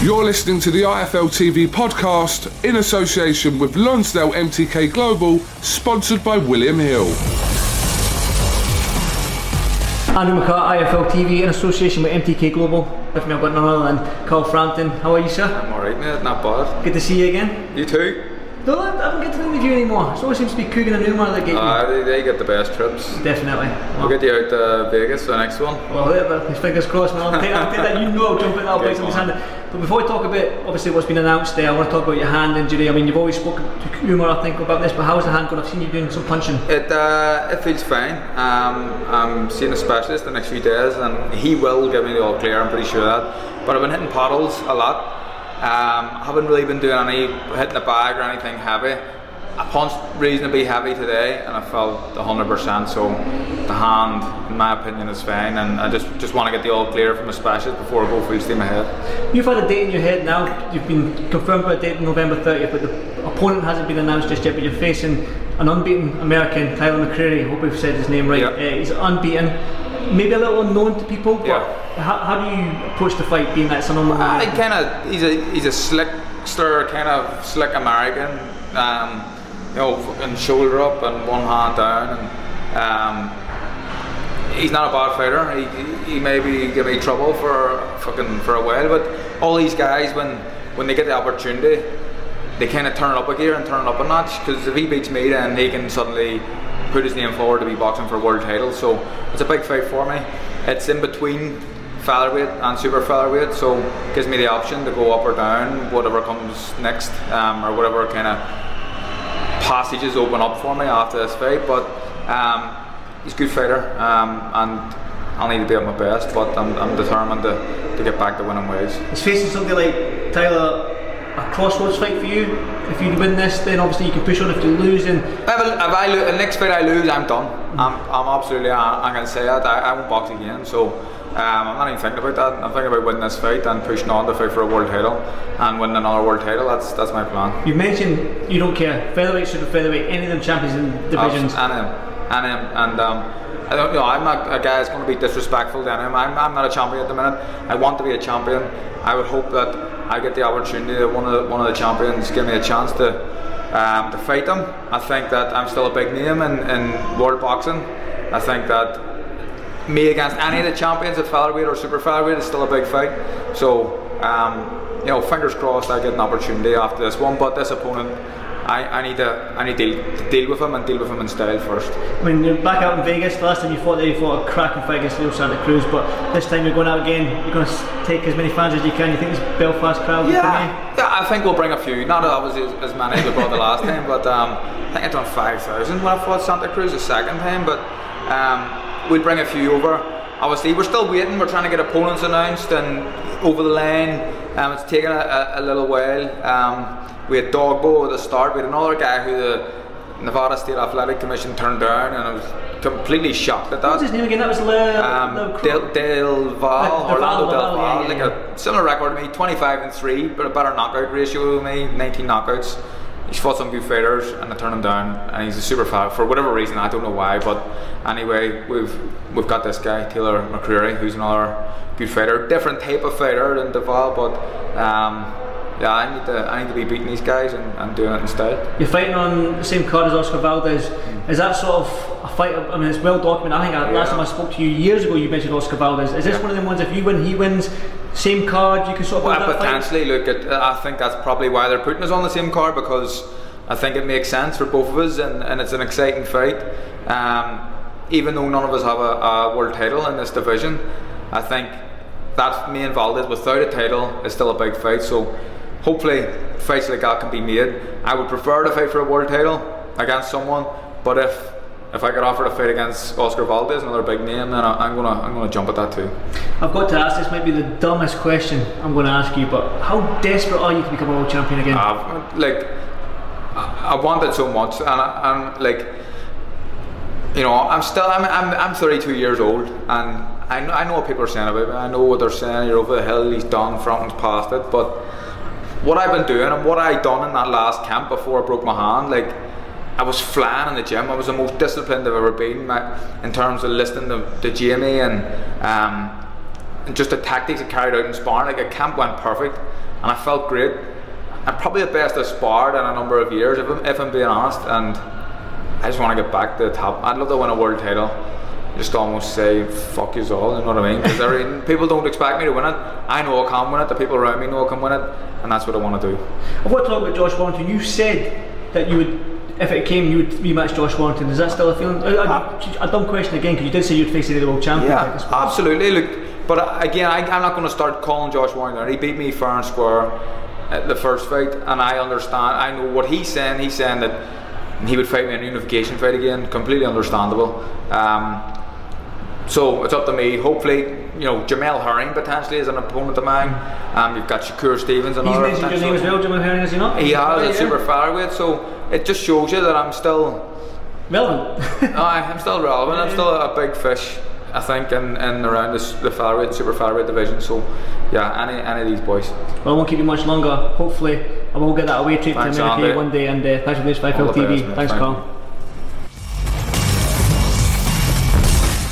You're listening to the IFL TV podcast in association with Lonsdale MTK Global, sponsored by William Hill. Andrew McCart, IFL TV in association with MTK Global. With me, I've got none other than Carl Frampton. How are you, sir? I'm alright, mate. Not bad. Good to see you again. You too? No, I haven't get to interview anymore. It always seems to be Kugan and Newman that get you. Uh, they, they get the best trips. Definitely. We'll get you out to Vegas for the next one. Well, yeah, but fingers crossed, man. I'll take, I'll take that. You know, I'll jump in. I'll Okay, play somebody's hand. But before we talk about obviously what's been announced there, I want to talk about your hand injury. I mean, you've always spoken to Kumar, I think, about this, but how's the hand going? I've seen you doing some punching. It uh, it feels fine. Um, I'm seeing a specialist the next few days, and he will give me the all clear. I'm pretty sure of that. But I've been hitting paddles a lot. Um, I haven't really been doing any hitting the bag or anything heavy. I punched reasonably heavy today, and I felt 100%. So the hand, in my opinion, is fine, and I just just want to get the all clear from a specialist before I go full steam ahead. You've had a date in your head now. You've been confirmed by a date November 30th, but the opponent hasn't been announced just yet. But you're facing an unbeaten American, Tyler McCreary. I hope we've said his name right. Yeah. Uh, he's unbeaten, maybe a little unknown to people. But Yeah. how, how do you approach the fight, being that it's an unknown? I kind of he's a he's a slickster kind of slick American. Um, you know, fucking shoulder up and one hand down, and um, he's not a bad fighter. He, he maybe give me trouble for fucking for a while, but all these guys when when they get the opportunity, they kind of turn it up a gear and turn it up a notch. Because if he beats me, then he can suddenly put his name forward to be boxing for a world title. So it's a big fight for me. It's in between featherweight and super featherweight, so gives me the option to go up or down, whatever comes next, um, or whatever kind of passages open up for me after this fight. But um, he's a good fighter, um, and I'll need to be at my best. But I'm, I'm determined to, to get back to winning ways. He's facing somebody like Tyler. A crossroads fight for you. If you win this, then obviously you can push on. If you lose, and If I, if I lo- the next fight I lose, I'm done. I'm, I'm absolutely, I, I'm going to say that. I, I won't box again. So um, I'm not even thinking about that. I'm thinking about winning this fight and pushing on to fight for a world title and winning another world title. That's that's my plan. you mentioned you don't care featherweight, super featherweight, any of them champions in divisions. And him, and him, and um, I don't know. I'm not a guy that's going to be disrespectful to him. I'm, I'm not a champion at the minute. I want to be a champion. I would hope that I get the opportunity that one of the, one of the champions give me a chance to um, to fight them. I think that I'm still a big name in, in world boxing. I think that me against any of the champions at featherweight or super featherweight is still a big fight. So, um, you know, fingers crossed I get an opportunity after this one. But this opponent, I, I need to I need to, to deal with him and deal with him in style first. I mean, you're back out in Vegas. Last time you fought there, you fought a cracking fight against Leo Santa Cruz. But this time you're going out again. You're going to take as many fans as you can. You think this Belfast crowd come yeah, I think we'll bring a few. Not obviously as, as many as we brought the last time, but um, I think I done five thousand when I fought Santa Cruz the second time. But um, we'll bring a few over. Obviously, we're still waiting. We're trying to get opponents announced and over the line. Um, it's taken a, a, a little while. Um, we had Dogbo at the start. We had another guy who the Nevada State Athletic Commission turned down, and I was completely shocked at that. What's his name again? That was Le, Um, Le Del, Del Val, Del Orlando Val, Del Val, yeah, yeah, like yeah. a similar record to me, 25 and 3, but a better knockout ratio than me, 19 knockouts. He's fought some good fighters and I turned him down, and he's a super fighter for whatever reason. I don't know why, but anyway, we've we've got this guy Tyler McCreary, who's another good fighter, different type of fighter than Deval, but um, yeah, I need to I need to be beating these guys and, and doing it instead. You're fighting on the same card as Oscar Valdez. Is that sort of a fight? I mean, it's well documented. I think I, last time I spoke to you years ago, you mentioned Oscar Valdez. Is this Yeah. one of them ones? If you win, he wins. Same card, you can sort of Well, that fight? potentially, look at. I think that's probably why they're putting us on the same card because I think it makes sense for both of us, and, and it's an exciting fight. Um, even though none of us have a, a world title in this division, I think that me and Valdez without a title is still a big fight. So hopefully, fights like that can be made. I would prefer to fight for a world title against someone, but if if I get offered a fight against Oscar Valdez, another big name, then I, I'm gonna I'm gonna jump at that too. I've got to ask. This might be the dumbest question I'm going to ask you, but how desperate are you to become a world champion again? I've, like I, I wanted so much, and I, I'm like, you know, I'm still I'm, I'm, I'm 32 years old, and I know, I know what people are saying about me. I know what they're saying. You're over the hill. He's done. Frampton's past it. But what I've been doing and what I done in that last camp before I broke my hand, like. I was flying in the gym. I was the most disciplined I've ever been in terms of listening to, to Jamie and um, and just the tactics I carried out in sparring. Like a camp went perfect, and I felt great. I'm probably the best I've sparred in a number of years, if I'm, if I'm being honest. And I just want to get back to the top. I'd love to win a world title. Just almost say fuck you all, you know what I mean? Because people don't expect me to win it. I know I can win it. The people around me know I can win it, and that's what I want to do. I've got to talk about Josh Warrington. You said that you would, if it came, you would rematch Josh Warrington. Is that still a feeling? A, a, a dumb question again, because you did say you'd face the world champion. Yeah, like, absolutely. Look, but uh, again, I, I'm not going to start calling Josh Warrington. He beat me fair and square at the first fight, and I understand. I know what he's saying. He's saying that he would fight me in a unification fight again. Completely understandable. Um, so it's up to me. Hopefully, you know, Jamel Herring potentially is an opponent of mine. Um, you've got Shakur Stevens, and He's mentioned your name as well, Jamel Herring, is he not? He has Yeah. at super featherweight, so it just shows you that I'm still Relevant. Aye, I'm still relevant. I'm still a big fish, I think, in, in around this, the featherweight, super featherweight division. So, yeah, any any of these boys. well, I won't keep you much longer. Hopefully, I will get that away trip to America one day. And uh, thanks for this, All Fifield the TV. best. Thanks, Thank Carl.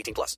18 plus.